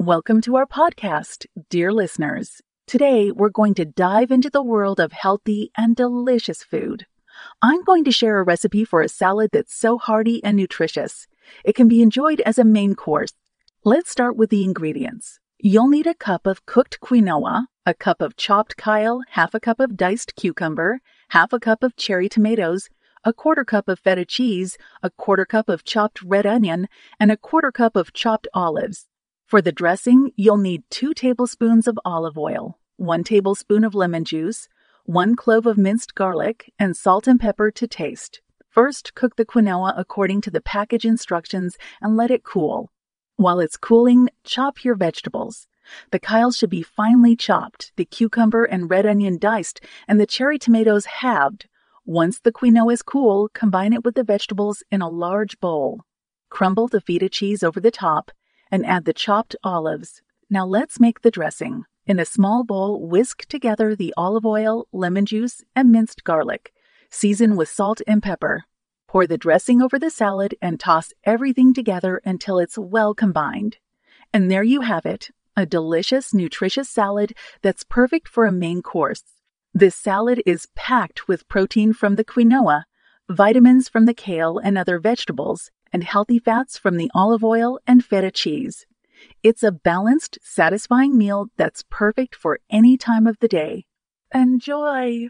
Welcome to our podcast, dear listeners. Today, we're going to dive into the world of healthy and delicious food. I'm going to share a recipe for a salad that's so hearty and nutritious. It can be enjoyed as a main course. Let's start with the ingredients. You'll need a cup of cooked quinoa, a cup of chopped kale, half a cup of diced cucumber, half a cup of cherry tomatoes, a quarter cup of feta cheese, a quarter cup of chopped red onion, and a quarter cup of chopped olives. For the dressing, you'll need two tablespoons of olive oil, one tablespoon of lemon juice, one clove of minced garlic, and salt and pepper to taste. First, cook the quinoa according to the package instructions and let it cool. While it's cooling, chop your vegetables. The kale should be finely chopped, the cucumber and red onion diced, and the cherry tomatoes halved. Once the quinoa is cool, combine it with the vegetables in a large bowl. Crumble the feta cheese over the top and add the chopped olives. Now let's make the dressing. In a small bowl, whisk together the olive oil, lemon juice, and minced garlic. Season with salt and pepper. Pour the dressing over the salad and toss everything together until it's well combined. And there you have it a delicious, nutritious salad that's perfect for a main course. This salad is packed with protein from the quinoa, vitamins from the kale and other vegetables, and healthy fats from the olive oil and feta cheese. It's a balanced, satisfying meal that's perfect for any time of the day. Enjoy!